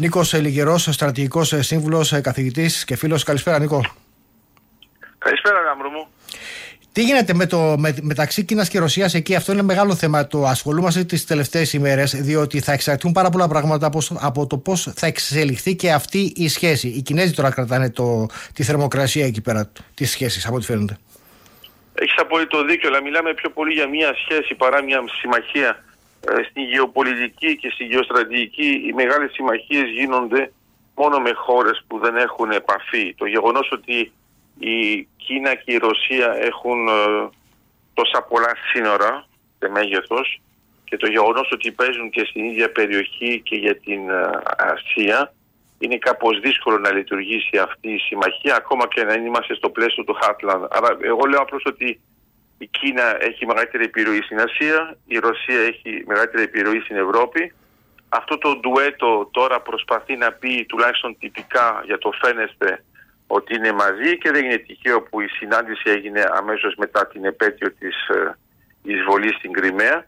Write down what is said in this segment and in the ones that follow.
Νίκος Λιγερό, στρατηγικός σύμβουλος, καθηγητής και φίλος. Καλησπέρα, Νίκο. Καλησπέρα, Γάμπρο μου. Τι γίνεται με το, με, μεταξύ Κίνας και Ρωσίας εκεί, αυτό είναι μεγάλο θέμα. Το ασχολούμαστε τις τελευταίες ημέρες, διότι θα εξαρτηθούν πάρα πολλά πράγματα από, από το πώς θα εξελιχθεί και αυτή η σχέση. Οι Κινέζοι τώρα κρατάνε το, τη θερμοκρασία εκεί πέρα τη σχέση, από ό,τι φαίνεται. Έχεις απόλυτο δίκιο, αλλά μιλάμε πιο πολύ για μια σχέση παρά μια συμμαχία. Ε, στην γεωπολιτική και στη γεωστρατηγική οι μεγάλες συμμαχίες γίνονται μόνο με χώρες που δεν έχουν επαφή. Το γεγονός ότι η Κίνα και η Ρωσία έχουν ε, τόσα πολλά σύνορα σε μέγεθος και το γεγονός ότι παίζουν και στην ίδια περιοχή και για την ε, Ασία είναι κάπως δύσκολο να λειτουργήσει αυτή η συμμαχία ακόμα και να είμαστε στο πλαίσιο του Heartland. Άρα εγώ λέω απλώς ότι η Κίνα έχει μεγαλύτερη επιρροή στην Ασία, η Ρωσία έχει μεγαλύτερη επιρροή στην Ευρώπη. Αυτό το ντουέτο τώρα προσπαθεί να πει τουλάχιστον τυπικά για το φαίνεστε ότι είναι μαζί και δεν είναι τυχαίο που η συνάντηση έγινε αμέσως μετά την επέτειο της ε, εισβολής στην Κρυμαία.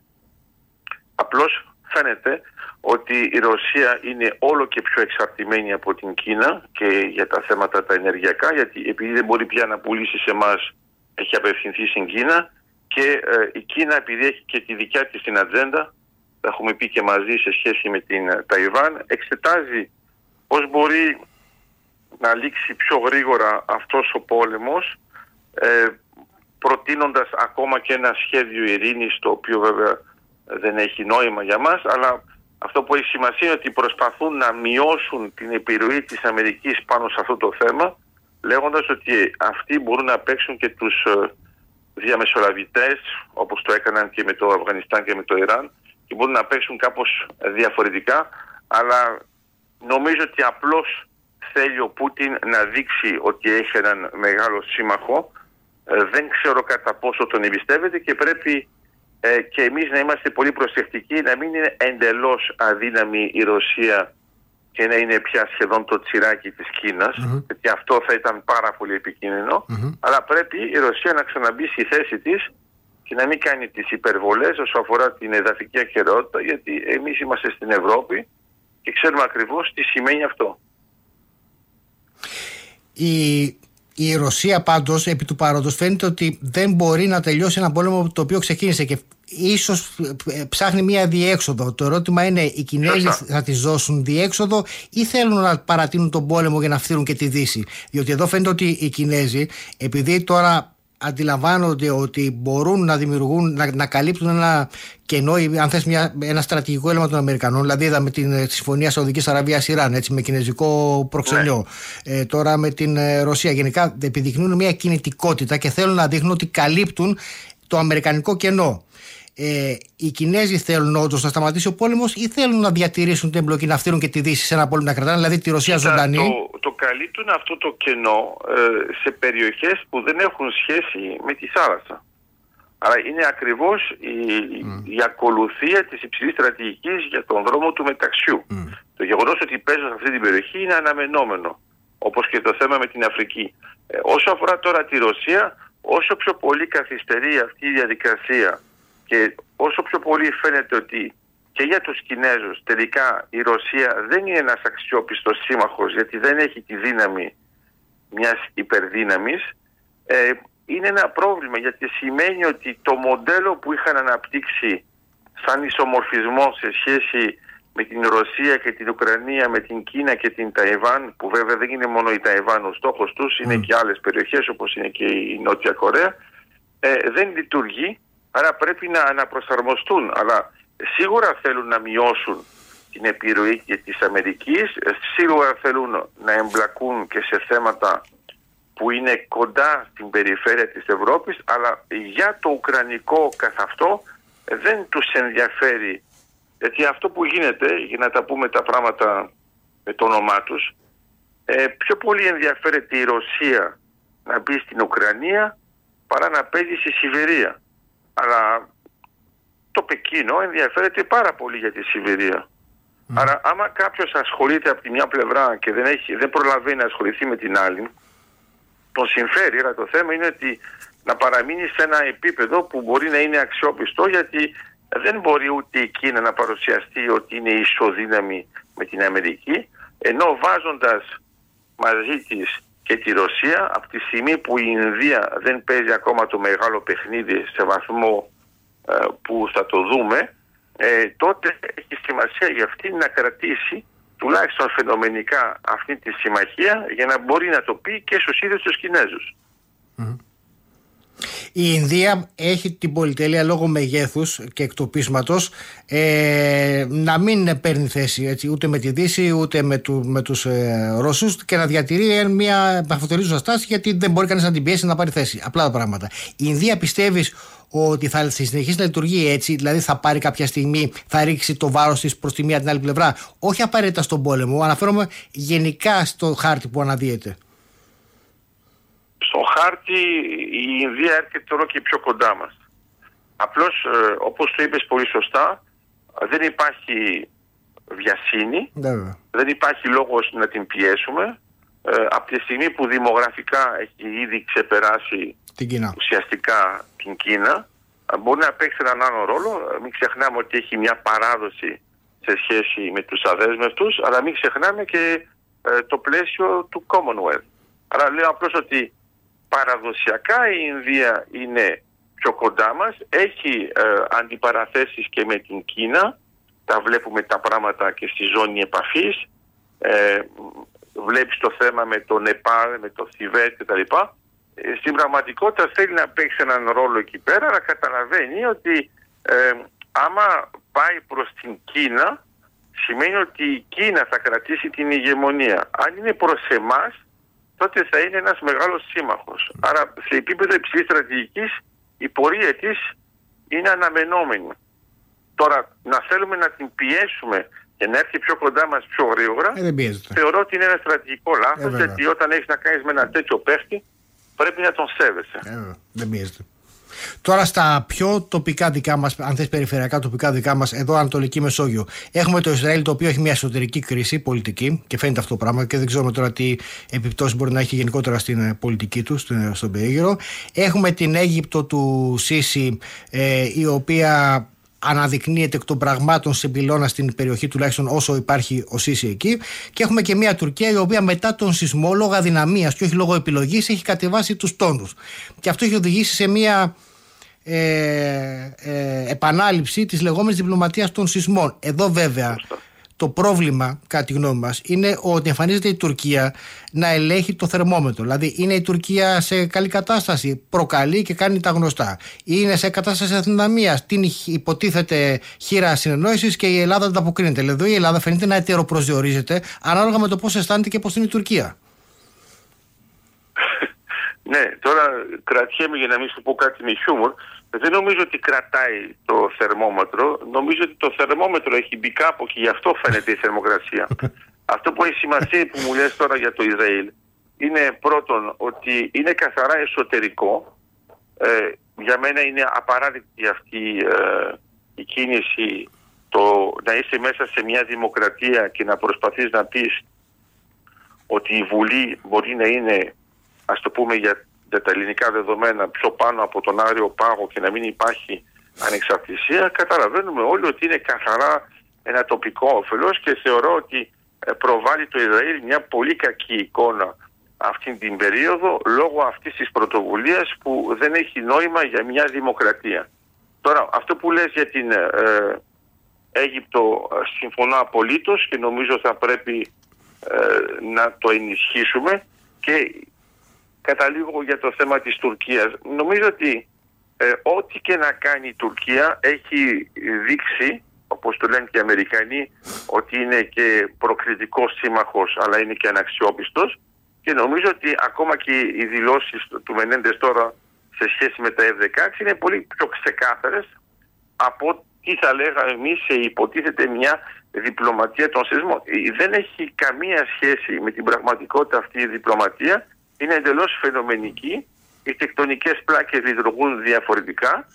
Απλώς φαίνεται ότι η Ρωσία είναι όλο και πιο εξαρτημένη από την Κίνα και για τα θέματα τα ενεργειακά γιατί επειδή δεν μπορεί πια να πουλήσει σε εμάς έχει απευθυνθεί στην Κίνα και ε, η Κίνα επειδή έχει και τη δικιά της την ατζέντα, τα έχουμε πει και μαζί σε σχέση με την ε, Ταϊβάν, εξετάζει πώς μπορεί να λήξει πιο γρήγορα αυτός ο πόλεμος ε, προτείνοντας ακόμα και ένα σχέδιο ειρήνης το οποίο βέβαια δεν έχει νόημα για μας αλλά αυτό που έχει σημασία είναι ότι προσπαθούν να μειώσουν την επιρροή της Αμερικής πάνω σε αυτό το θέμα λέγοντας ότι αυτοί μπορούν να παίξουν και τους ε, διαμεσολαβητές όπως το έκαναν και με το Αφγανιστάν και με το Ιράν και μπορούν να παίξουν κάπως διαφορετικά αλλά νομίζω ότι απλώς θέλει ο Πούτιν να δείξει ότι έχει έναν μεγάλο σύμμαχο. Ε, δεν ξέρω κατά πόσο τον εμπιστεύεται και πρέπει ε, και εμείς να είμαστε πολύ προσεκτικοί να μην είναι εντελώς αδύναμη η Ρωσία και να είναι πια σχεδόν το τσιράκι της Κίνας mm γιατί αυτό θα ήταν πάρα πολύ αλλά πρέπει η Ρωσία να ξαναμπεί στη θέση της και να μην κάνει τις υπερβολές όσο αφορά την εδαφική ακαιρεότητα γιατί εμείς είμαστε στην Ευρώπη και ξέρουμε ακριβώς τι σημαίνει αυτό. Η, η Ρωσία πάντως επί του παρόντος φαίνεται ότι δεν μπορεί να τελειώσει ένα πόλεμο το οποίο ξεκίνησε και ίσως ε, ψάχνει μια διέξοδο. Το ερώτημα είναι οι Κινέζοι θα τη δώσουν διέξοδο ή θέλουν να παρατείνουν τον πόλεμο για να φθείρουν και τη Δύση; Διότι εδώ φαίνεται ότι οι Κινέζοι επειδή τώρα αντιλαμβάνονται ότι μπορούν να δημιουργούν, να, να καλύπτουν ένα κενό ή αν θες μια, ένα στρατηγικό έλλειμμα των Αμερικανών. Δηλαδή είδαμε την ε, συμφωνία Σαουδικής Αραβίας Ιράν έτσι, με κινέζικο προξενιό. Ναι. Ε, τώρα με την ε, Ρωσία. Γενικά επιδεικνύουν μια κινητικότητα και θέλουν να δείχνουν ότι καλύπτουν το αμερικανικό κενό ε, οι Κινέζοι θέλουν όντως να σταματήσει ο πόλεμος ή θέλουν να διατηρήσουν την εμπλοκή, να φτύρουν και τη Δύση σε ένα πόλεμο να κρατάνε, δηλαδή τη Ρωσία Κοίτα, ζωντανή; Το, το καλύπτουν αυτό το κενό ε, σε περιοχές που δεν έχουν σχέση με τη θάλασσα. Άρα είναι ακριβώς η, η ακολουθία της υψηλής στρατηγικής για τον δρόμο του μεταξιού. Το γεγονός ότι παίζουν σε αυτή την περιοχή είναι αναμενόμενο. Όπως και το θέμα με την Αφρική. Ε, όσο αφορά τώρα τη Ρωσία, όσο πιο πολύ καθυστερεί αυτή η διαδικασία και όσο πιο πολύ φαίνεται ότι και για τους Κινέζους τελικά η Ρωσία δεν είναι ένας αξιόπιστος σύμμαχος γιατί δεν έχει τη δύναμη μιας υπερδύναμης ε, είναι ένα πρόβλημα γιατί σημαίνει ότι το μοντέλο που είχαν αναπτύξει σαν ισομορφισμό σε σχέση με την Ρωσία και την Ουκρανία, με την Κίνα και την Ταϊβάν που βέβαια δεν είναι μόνο η Ταϊβάν ο στόχος τους, είναι και άλλες περιοχές όπως είναι και η Νότια Κορέα ε, δεν λειτουργεί Άρα πρέπει να αναπροσαρμοστούν, αλλά σίγουρα θέλουν να μειώσουν την επιρροή και της Αμερικής, σίγουρα θέλουν να εμπλακούν και σε θέματα που είναι κοντά στην περιφέρεια της Ευρώπης, αλλά για το Ουκρανικό καθ' αυτό δεν τους ενδιαφέρει. Γιατί αυτό που γίνεται, για να τα πούμε τα πράγματα με το όνομά τους, ε, πιο πολύ ενδιαφέρεται η Ρωσία να μπει στην Ουκρανία παρά να παίζει στη Σιβηρία αλλά το Πεκίνο ενδιαφέρεται πάρα πολύ για τη Σιβηρία. Άρα άμα κάποιος ασχολείται από τη μια πλευρά και δεν, έχει, δεν προλαβαίνει να ασχοληθεί με την άλλη, τον συμφέρει, αλλά το θέμα είναι ότι να παραμείνει σε ένα επίπεδο που μπορεί να είναι αξιόπιστο γιατί δεν μπορεί ούτε η Κίνα να παρουσιαστεί ότι είναι ισοδύναμη με την Αμερική ενώ βάζοντας μαζί της και τη Ρωσία από τη στιγμή που η Ινδία δεν παίζει ακόμα το μεγάλο παιχνίδι σε βαθμό ε, που θα το δούμε ε, τότε έχει σημασία για αυτή να κρατήσει τουλάχιστον φαινομενικά αυτή τη συμμαχία για να μπορεί να το πει και στους ίδιους τους κινεζους η Ινδία έχει την πολυτέλεια λόγω μεγέθους και εκτοπίσματος ε, να μην παίρνει θέση έτσι, ούτε με τη Δύση ούτε με, του, με τους ε, Ρώσους και να διατηρεί μια παθοτερίζουσα στάση γιατί δεν μπορεί κανείς να την πιέσει να πάρει θέση. Απλά τα πράγματα. Η Ινδία πιστεύεις ότι θα συνεχίσει να λειτουργεί έτσι, δηλαδή θα πάρει κάποια στιγμή, θα ρίξει το βάρος της προς τη μία την άλλη πλευρά. Όχι απαραίτητα στον πόλεμο, αναφέρομαι γενικά στο χάρτη που αναδύεται στο χάρτη η Ινδία έρχεται τώρα και πιο κοντά μας. Απλώς ε, όπως το είπες πολύ σωστά δεν υπάρχει βιασύνη, δεν υπάρχει λόγος να την πιέσουμε. Ε, από τη στιγμή που δημογραφικά έχει ήδη ξεπεράσει την Κίνα. ουσιαστικά την Κίνα μπορεί να παίξει έναν άλλο ρόλο. Μην ξεχνάμε ότι έχει μια παράδοση σε σχέση με τους αδέσμευτους αλλά μην ξεχνάμε και ε, το πλαίσιο του Commonwealth. Άρα λέω απλώς ότι παραδοσιακά η Ινδία είναι πιο κοντά μας, έχει ε, αντιπαραθέσεις και με την Κίνα, τα βλέπουμε τα πράγματα και στη ζώνη επαφής, ε, βλέπεις το θέμα με το Νεπάλ, με το Θιβέτ κτλ. Ε, στην πραγματικότητα θέλει να παίξει έναν ρόλο εκεί πέρα, αλλά καταλαβαίνει ότι ε, άμα πάει προς την Κίνα, σημαίνει ότι η Κίνα θα κρατήσει την ηγεμονία. Αν είναι προς εμάς, τότε θα είναι ένας μεγάλος σύμμαχος. Άρα σε επίπεδο υψηλής στρατηγικής η πορεία της είναι αναμενόμενη. Τώρα να θέλουμε να την πιέσουμε και να έρθει πιο κοντά μας πιο γρήγορα ε, θεωρώ ότι είναι ένα στρατηγικό λάθος ε, γιατί όταν έχεις να κάνεις με ένα τέτοιο παίχτη πρέπει να τον σέβεσαι. Ε, δεν πιέζεται. Τώρα στα πιο τοπικά δικά μας, αν θες περιφερειακά τοπικά δικά μας, εδώ Ανατολική Μεσόγειο, έχουμε το Ισραήλ το οποίο έχει μια εσωτερική κρίση πολιτική και φαίνεται αυτό το πράγμα και δεν ξέρουμε τώρα τι επιπτώσεις μπορεί να έχει γενικότερα στην ε, πολιτική τους, στον περίγυρο. Έχουμε την Αίγυπτο του Σίση, ε, η οποία αναδεικνύεται εκ των πραγμάτων σε πυλώνα στην περιοχή τουλάχιστον όσο υπάρχει ο Σίση εκεί. Και έχουμε και μια Τουρκία η οποία μετά τον σεισμό λόγω αδυναμίας και όχι λόγω επιλογής έχει κατεβάσει τους τόνους. Και αυτό έχει οδηγήσει σε μια ε, ε, επανάληψη της λεγόμενης διπλωματίας των σεισμών. Εδώ βέβαια το πρόβλημα, κατά τη γνώμη μας, είναι ότι εμφανίζεται η Τουρκία να ελέγχει το θερμόμετρο. Δηλαδή, είναι η Τουρκία σε καλή κατάσταση, προκαλεί και κάνει τα γνωστά. Είναι σε κατάσταση αδυναμίας, την υποτίθεται χείρα συνεννόησης και η Ελλάδα δεν τα αποκρίνεται. Δηλαδή, η Ελλάδα φαίνεται να ετεροπροσδιορίζεται ανάλογα με το πώς αισθάνεται και πώς είναι η Τουρκία. Ναι, τώρα κρατιέμαι για να μην σου πω κάτι με χιούμορ. Δεν νομίζω ότι κρατάει το θερμόμετρο. Νομίζω ότι το θερμόμετρο έχει μπει κάπου και γι' αυτό φαίνεται η θερμοκρασία. αυτό που έχει σημασία που μου λες τώρα για το Ισραήλ είναι πρώτον ότι είναι καθαρά εσωτερικό. Ε, για μένα είναι απαράδεκτη αυτή ε, η κίνηση το να είσαι μέσα σε μια δημοκρατία και να προσπαθείς να πεις ότι η Βουλή μπορεί να είναι ας το πούμε για, τα ελληνικά δεδομένα πιο πάνω από τον Άριο Πάγο και να μην υπάρχει ανεξαρτησία, καταλαβαίνουμε όλοι ότι είναι καθαρά ένα τοπικό όφελος και θεωρώ ότι ε, προβάλλει το Ισραήλ μια πολύ κακή εικόνα αυτή την περίοδο λόγω αυτής της πρωτοβουλίας που δεν έχει νόημα για μια δημοκρατία. Τώρα αυτό που λες για την ε, Αίγυπτο ε, συμφωνώ απολύτως και νομίζω θα πρέπει ε, να το ενισχύσουμε και καταλήγω για το θέμα της Τουρκίας. Νομίζω ότι ε, ό,τι και να κάνει η Τουρκία έχει δείξει, όπως το λένε και οι Αμερικανοί, ότι είναι και προκριτικός σύμμαχος αλλά είναι και αναξιόπιστος και νομίζω ότι ακόμα και οι δηλώσεις του Μενέντες τώρα σε σχέση με τα F-16 είναι πολύ πιο ξεκάθαρες από τι θα λέγαμε εμείς σε υποτίθεται μια διπλωματία των σεισμών. Ε, δεν έχει καμία σχέση με την πραγματικότητα αυτή η διπλωματία είναι εντελώς φαινομενική. Οι τεκτονικές πλάκες λειτουργούν διαφορετικά.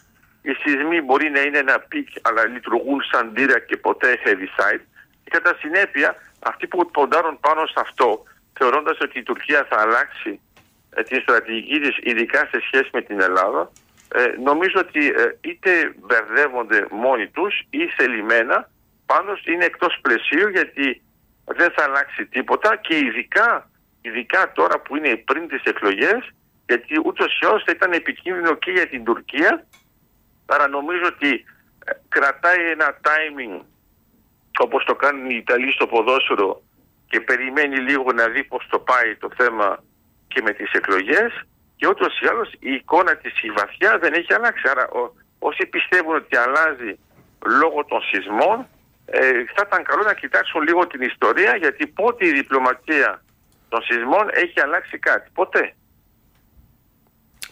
Οι σεισμοί μπορεί να είναι ένα peak, αλλά λειτουργούν σαν ντύρα και ποτέ Heaviside. Και κατά συνέπεια, αυτοί που ποντάρουν πάνω σε αυτό, θεωρώντας ότι η Τουρκία θα αλλάξει ε, την στρατηγική της, ειδικά σε σχέση με την Ελλάδα, ε, νομίζω ότι ε, είτε μπερδεύονται μόνοι τους ή ηθελημένα, πάνω είναι εκτός πλαισίου γιατί δεν θα αλλάξει τίποτα και ειδικά, ειδικά τώρα που είναι πριν τις εκλογές γιατί ούτως ή άλλως θα ήταν επικίνδυνο και για την Τουρκία άρα νομίζω ότι ε, κρατάει ένα timing όπως το κάνουν οι Ιταλοί στο ποδόσφαιρο και περιμένει λίγο να δει πώς το πάει το θέμα και με τις εκλογές και ούτως ή άλλως η εικόνα της η βαθιά δεν έχει αλλάξει. Άρα όσοι πιστεύουν ότι αλλάζει λόγω των σεισμών ε, θα ήταν καλό να κοιτάξουν λίγο την ιστορία γιατί πότε η διπλωματία των σεισμών έχει αλλάξει κάτι. Ποτέ.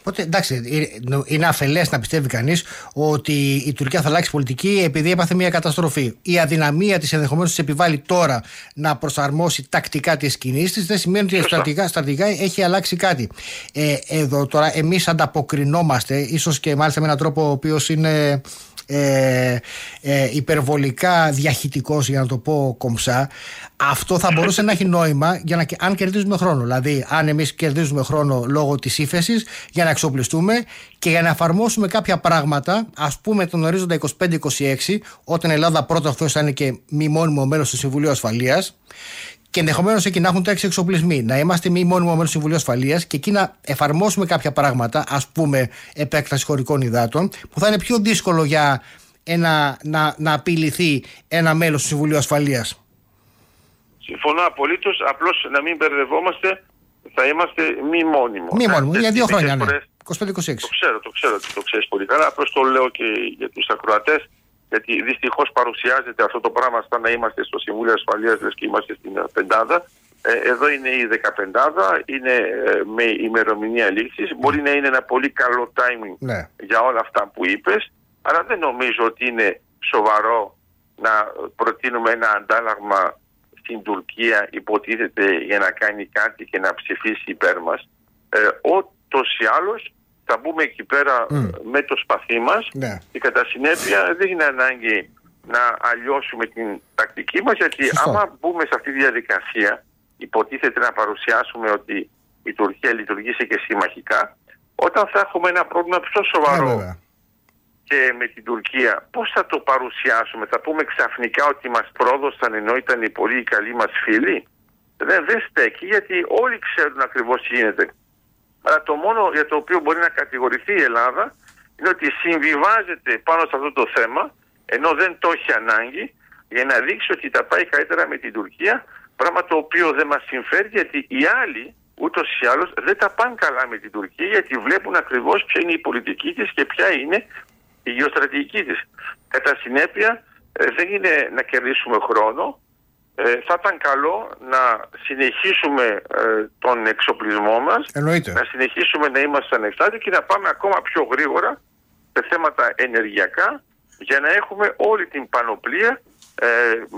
Οπότε εντάξει, ε, είναι αφελές να πιστεύει κανείς ότι η Τουρκία θα αλλάξει πολιτική επειδή έπαθε μια καταστροφή. Η αδυναμία της ενδεχομένως της επιβάλλει τώρα να προσαρμόσει τακτικά τις κινήσεις της δεν σημαίνει ότι στρατηγικά, στρατηγικά έχει αλλάξει κάτι. Ε, εδώ τώρα εμείς ανταποκρινόμαστε, ίσως και μάλιστα με έναν τρόπο ο οποίος είναι ε, ε, υπερβολικά διαχυτικός για να το πω κομψά αυτό θα μπορούσε να έχει νόημα για να, αν κερδίζουμε χρόνο. Δηλαδή αν εμείς κερδίζουμε χρόνο λόγω της ύφεσης για να εξοπλιστούμε και για να εφαρμόσουμε κάποια πράγματα ας πούμε τον ορίζοντα 25-26 όταν η Ελλάδα πρώτα αυτό θα είναι και μη μόνιμο μέλος του Συμβουλίου Ασφαλείας και ενδεχομένως εκεί να έχουν τρέξει εξοπλισμοί, να είμαστε μη μόνιμο μέλος του Συμβουλίου Ασφαλείας και εκεί να εφαρμόσουμε κάποια πράγματα, ας πούμε επέκταση χωρικών υδάτων, που θα είναι πιο δύσκολο για ένα, να, να απειληθεί ένα μέλος του Συμβουλίου Ασφαλείας. Συμφωνώ απολύτως. Απλώς να μην μπερδευόμαστε, θα είμαστε μη μόνιμο. Μη μόνιμο, για δύο χρόνια. Ναι. 25-26. Το ξέρω, το ξέρω, το ξέρεις πολύ καλά. Απλώς το λέω και για τους ακροατές γιατί δυστυχώς παρουσιάζεται αυτό το πράγμα σαν να είμαστε στο Συμβούλιο Ασφαλείας, λες και είμαστε στην Πεντάδα. Ε, εδώ είναι η 15 είναι ε, με ημερομηνία λήξη. Μπορεί να είναι ένα πολύ καλό timing ναι. για όλα αυτά που είπες, αλλά δεν νομίζω ότι είναι σοβαρό να προτείνουμε ένα αντάλλαγμα στην Τουρκία υποτίθεται για να κάνει κάτι και να ψηφίσει υπέρ μας. Ε, ούτως ή άλλως θα μπούμε εκεί πέρα με το σπαθί μας ναι. και κατά συνέπεια δεν είναι ανάγκη να αλλιώσουμε την τακτική μας γιατί Σωστό. άμα μπούμε σε αυτή τη διαδικασία υποτίθεται να παρουσιάσουμε ότι η Τουρκία λειτουργήσε και συμμαχικά όταν θα έχουμε ένα πρόβλημα πιο σοβαρό ναι, και με την Τουρκία πώς θα το παρουσιάσουμε; Θα πούμε ξαφνικά ότι μας πρόδωσαν ενώ ήταν οι πολύ καλοί μας φίλοι; Δεν, δεν στέκει γιατί όλοι ξέρουν ακριβώς τι γίνεται αλλά το μόνο για το οποίο μπορεί να κατηγορηθεί η Ελλάδα είναι ότι συμβιβάζεται πάνω σε αυτό το θέμα ενώ δεν το έχει ανάγκη για να δείξει ότι τα πάει καλύτερα με την Τουρκία πράγμα το οποίο δεν μας συμφέρει γιατί οι άλλοι ούτως ή άλλως δεν τα πάνε καλά με την Τουρκία γιατί βλέπουν ακριβώς ποια είναι η πολιτική της και ποια είναι η γεωστρατηγική της. Κατά συνέπεια ε, δεν είναι να κερδίσουμε χρόνο ε, θα ήταν καλό να συνεχίσουμε ε, τον εξοπλισμό μας, να συνεχίσουμε να είμαστε ανεξάρτητοι και να πάμε ακόμα πιο γρήγορα σε θέματα ενεργειακά για να έχουμε όλη την πανοπλία ε,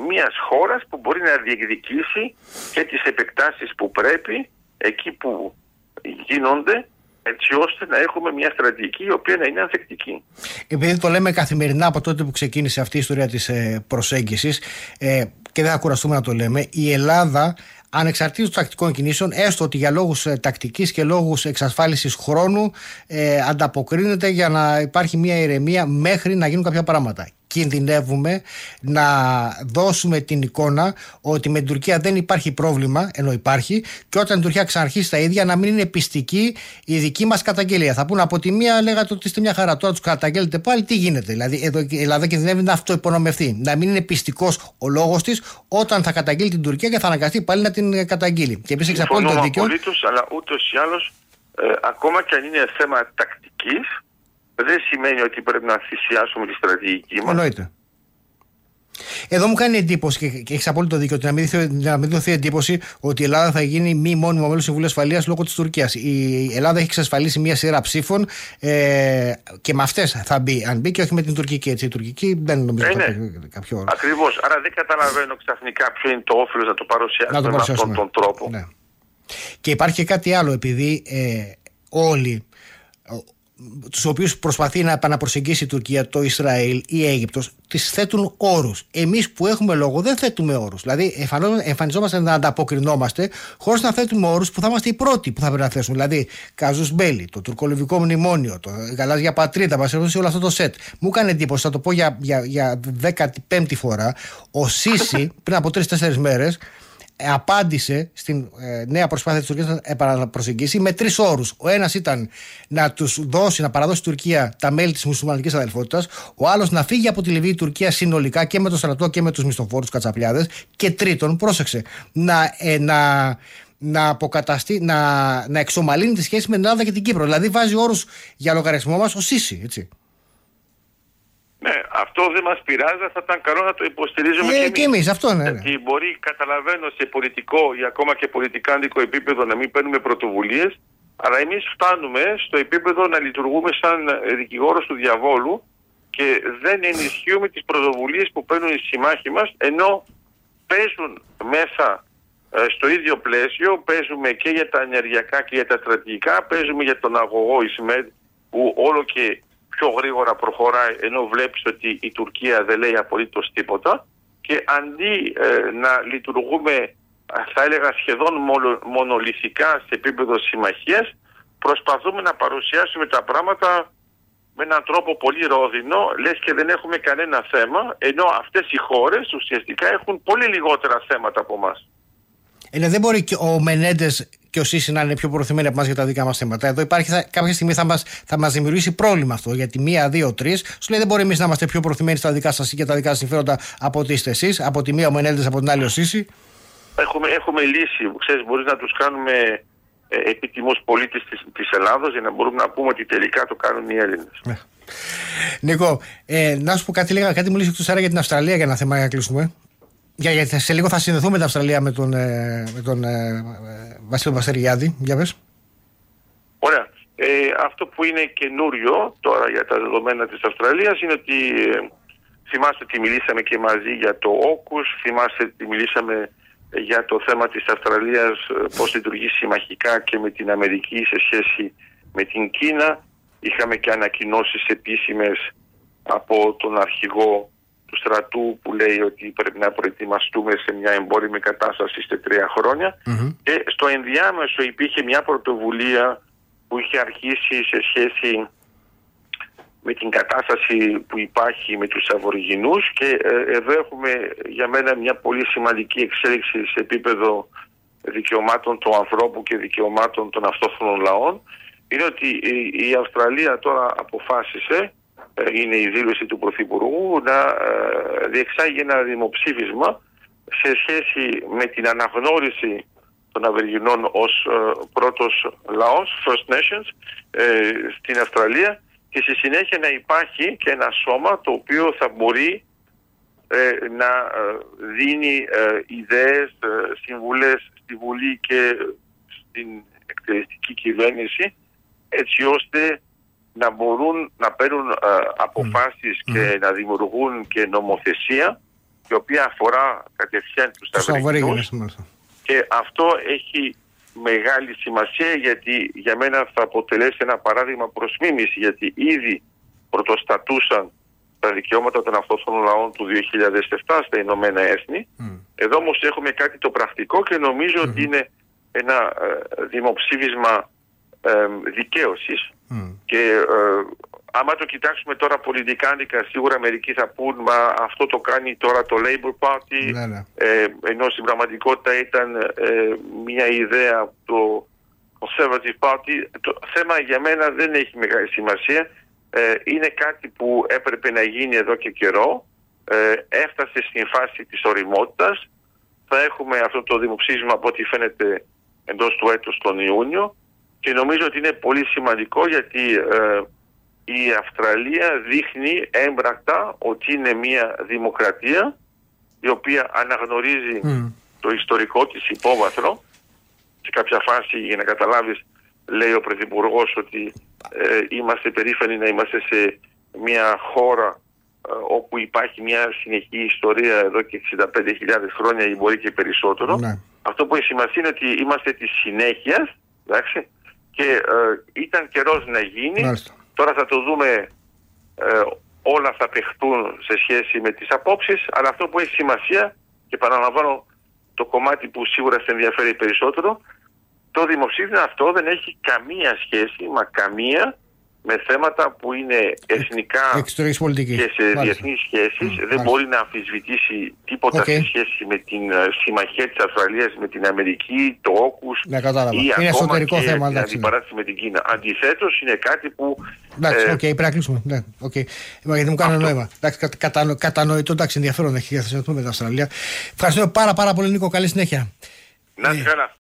μιας χώρας που μπορεί να διεκδικήσει και τις επεκτάσεις που πρέπει εκεί που γίνονται έτσι ώστε να έχουμε μια στρατηγική η οποία να είναι ανθεκτική. Επειδή το λέμε καθημερινά από τότε που ξεκίνησε αυτή η ιστορία της ε, προσέγγισης ε, και δεν θα κουραστούμε να το λέμε, η Ελλάδα ανεξαρτήτως των τακτικών κινήσεων, έστω ότι για λόγους ε, τακτικής και λόγους εξασφάλισης χρόνου ε, ανταποκρίνεται για να υπάρχει μια ηρεμία μέχρι να γίνουν κάποια πράγματα κινδυνεύουμε να δώσουμε την εικόνα ότι με την Τουρκία δεν υπάρχει πρόβλημα, ενώ υπάρχει, και όταν η Τουρκία ξαναρχίσει τα ίδια να μην είναι πιστική η δική μας καταγγελία. Θα πούνε από τη μία λέγατε ότι είστε μια χαρά, τώρα τους καταγγέλλετε πάλι, τι γίνεται; Δηλαδή εδώ η Ελλάδα κινδυνεύει να αυτοϋπονομευθεί, να μην είναι πιστικός ο λόγος της όταν θα καταγγείλει την Τουρκία και θα αναγκαστεί πάλι να την καταγγείλει. Και επίσης έχει απόλυτο δίκιο. αλλά ούτως ή άλλως, ε, ακόμα και αν είναι θέμα τακτικής, δεν σημαίνει ότι πρέπει να θυσιάσουμε τη στρατηγική μας. Εννοείται. Εδώ μου κάνει εντύπωση και, και έχεις απόλυτο δίκιο να μην, να μην δοθεί εντύπωση ότι η Ελλάδα θα γίνει μη μόνιμο μέλος του Συμβουλίου Ασφαλείας λόγω της Τουρκίας. Η Ελλάδα έχει εξασφαλίσει μία σειρά ψήφων ε, και με αυτές θα μπει, αν μπει και όχι με την τουρκική. Έτσι. Η τουρκική δεν νομίζω ότι θα έχει κάποιο όρο. Ακριβώς. Άρα δεν καταλαβαίνω ξαφνικά ποιο είναι το όφελος να το παρουσιάσουμε, με αυτόν τον τρόπο. Ναι. Και υπάρχει και κάτι άλλο, επειδή ε, όλοι τους οποίους προσπαθεί να επαναπροσεγγίσει η Τουρκία, το Ισραήλ, η Αίγυπτος, τις θέτουν όρους. Εμείς που έχουμε λόγο δεν θέτουμε όρους. Δηλαδή εμφανιζόμαστε να ανταποκρινόμαστε χωρίς να θέτουμε όρους που θα είμαστε οι πρώτοι που θα πρέπει να θέσουμε. Δηλαδή Καζούς Μπέλη, το τουρκολιβικό μνημόνιο, το γαλάζια πατρίδα, μας έρθει όλο αυτό το σετ. Μου έκανε εντύπωση, θα το πω για, για, για 15η φορά, ο Σίση πριν από 3-4 μέρες απάντησε στην ε, νέα προσπάθεια της Τουρκίας να επαναπροσεγγίσει με τρεις όρους. Ο ένας ήταν να τους δώσει, να παραδώσει η Τουρκία τα μέλη της μουσουλμανικής αδελφότητας, ο άλλος να φύγει από τη Λιβύη η Τουρκία συνολικά και με το στρατό και με τους μισθοφόρους κατσαπλιάδες και τρίτον, πρόσεξε, να, ε, να, να, αποκαταστεί, να, να εξομαλύνει τη σχέση με την Ελλάδα και την Κύπρο. Δηλαδή βάζει όρους για λογαριασμό μας ο Σίση, έτσι. Ναι, αυτό δεν μας πειράζει, θα ήταν καλό να το υποστηρίζουμε ε, και εμείς. αυτό ναι, ναι. Γιατί μπορεί, καταλαβαίνω, σε πολιτικό ή ακόμα και πολιτικάντικο επίπεδο να μην παίρνουμε πρωτοβουλίες, αλλά εμείς φτάνουμε στο επίπεδο να λειτουργούμε σαν δικηγόρος του διαβόλου και δεν ενισχύουμε τις πρωτοβουλίες που παίρνουν οι συμμάχοι μας, ενώ παίζουν μέσα ε, στο ίδιο πλαίσιο, παίζουμε και για τα ενεργειακά και για τα στρατηγικά, παίζουμε για τον αγωγό Ισμέτ που όλο και πιο γρήγορα προχωράει ενώ βλέπεις ότι η Τουρκία δεν λέει απολύτως τίποτα και αντί ε, να λειτουργούμε θα έλεγα σχεδόν μονολυθικά σε επίπεδο συμμαχίας προσπαθούμε να παρουσιάσουμε τα πράγματα με έναν τρόπο πολύ ρόδινο, λες και δεν έχουμε κανένα θέμα, ενώ αυτές οι χώρες ουσιαστικά έχουν πολύ λιγότερα θέματα από εμάς. Ε, δεν μπορεί και ο Μενέντες και ο Σίση να είναι πιο προθυμένοι από εμάς για τα δικά μας θέματα. Εδώ υπάρχει, θα, κάποια στιγμή θα μας θα μας δημιουργήσει πρόβλημα αυτό. Γιατί μία, δύο, τρεις σου λέει δεν μπορεί εμείς να είμαστε πιο προθυμένοι στα δικά σας και τα δικά σας συμφέροντα από ότι είστε εσείς. Από τη μία ο Μενέντε, από την άλλη ο Σίση. Έχουμε, έχουμε λύση. Ξέρεις, μπορείς να τους κάνουμε ε, επιτιμού πολίτε της Ελλάδος για να μπορούμε να πούμε ότι τελικά το κάνουν οι Έλληνες. Ναι. Νίκο, ε, να σου πω κάτι, λίγα, κάτι μου λύσει εκτό για την Αυστραλία για ένα θέμα για να κλείσουμε. Για, για, σε λίγο θα συνδεθούμε με την Αυστραλία με τον, ε, με τον ε, Βασίλειο Βαστεριάδη. Για πες. Ωραία. Ε, αυτό που είναι καινούριο τώρα για τα δεδομένα της Αυστραλίας είναι ότι ε, θυμάστε ότι μιλήσαμε και μαζί για το όκους, θυμάστε ότι μιλήσαμε για το θέμα της Αυστραλίας πώς λειτουργεί συμμαχικά και με την Αμερική σε σχέση με την Κίνα. Είχαμε και ανακοινώσεις επίσημες από τον αρχηγό του στρατού που λέει ότι πρέπει να προετοιμαστούμε σε μια εμπόριμη κατάσταση σε τρία και στο ενδιάμεσο υπήρχε μια πρωτοβουλία που είχε αρχίσει σε σχέση με την κατάσταση που υπάρχει με τους Αβοργινούς και ε, εδώ έχουμε για μένα μια πολύ σημαντική εξέλιξη σε επίπεδο δικαιωμάτων του ανθρώπου και δικαιωμάτων των αυτόφωνων λαών. Είναι ότι η Αυστραλία τώρα αποφάσισε ε, είναι η δήλωση του Πρωθυπουργού να ε, διεξάγει ένα δημοψήφισμα σε σχέση με την αναγνώριση των Αβεργινών ως ε, πρώτος λαός, First Nations, στην Αυστραλία και στη συνέχεια να υπάρχει και ένα σώμα το οποίο θα μπορεί να δίνει ιδέες, συμβουλές στη Βουλή και στην εκτελεστική κυβέρνηση έτσι ώστε να μπορούν να παίρνουν ε, αποφάσεις και να δημιουργούν και νομοθεσία η οποία αφορά κατευθείαν τους Σταυρικούς και αυτό έχει μεγάλη σημασία γιατί για μένα θα αποτελέσει ένα παράδειγμα προς μίμηση γιατί ήδη πρωτοστατούσαν τα δικαιώματα των αυτόφωνων λαών του 2007 στα Ηνωμένα Έθνη. Εδώ όμως έχουμε κάτι το πρακτικό και νομίζω ότι είναι ένα ε, δημοψήφισμα ε, δικαίωσης. Και ε, άμα το κοιτάξουμε τώρα πολιτικάνικα σίγουρα μερικοί θα πούν μα αυτό το κάνει τώρα το Labour Party ναι, ναι. Ε, ενώ στην πραγματικότητα ήταν ε, μια ιδέα το Conservative Party. Το θέμα για μένα δεν έχει μεγάλη σημασία. Ε, είναι κάτι που έπρεπε να γίνει εδώ και καιρό. Έφτασε στην φάση της οριμότητας. Θα έχουμε αυτό το δημοψήφισμα από ό,τι φαίνεται εντός του έτους τον Ιούνιο και νομίζω ότι είναι πολύ σημαντικό γιατί ε, η Αυστραλία δείχνει έμπρακτα ότι είναι μια δημοκρατία η οποία αναγνωρίζει το ιστορικό της υπόβαθρο σε κάποια φάση για να καταλάβεις λέει ο Πρωθυπουργός ότι ε, είμαστε περήφανοι να είμαστε σε μια χώρα ε, όπου υπάρχει μια συνεχή ιστορία εδώ και 65.000 χρόνια ή μπορεί και περισσότερο. Ναι. Αυτό που έχει σημασία είναι ότι είμαστε της συνέχειας εντάξει, και ε, ήταν καιρός να γίνει. Τώρα θα το δούμε ε, όλα θα παιχτούν σε σχέση με τις απόψεις αλλά αυτό που έχει σημασία και παραλαμβάνω το κομμάτι που σίγουρα σε ενδιαφέρει περισσότερο το δημοψήφισμα αυτό δεν έχει καμία σχέση μα καμία με θέματα που είναι εθνικά και σε διεθνείς σχέσεις. Δεν μπορεί να αμφισβητήσει τίποτα okay. σε σχέση με την ε, συμμαχία της Αυστραλίας με την Αμερική, το όκους ναι, ή είναι ακόμα και θέμα, την αντιπαράθεση με την Κίνα. Αντιθέτως, είναι κάτι που. Εντάξει, ε, okay, πρέπει να κλείσουμε. Ναι, okay. Γιατί μου κάνει νόημα. Εντάξει, κατα, κατανοητό, εντάξει, ενδιαφέρον έχει να πούμε με την Αυστραλία. Ευχαριστώ πάρα, πάρα πολύ, Νίκο. Καλή συνέχεια. Να είστε καλά.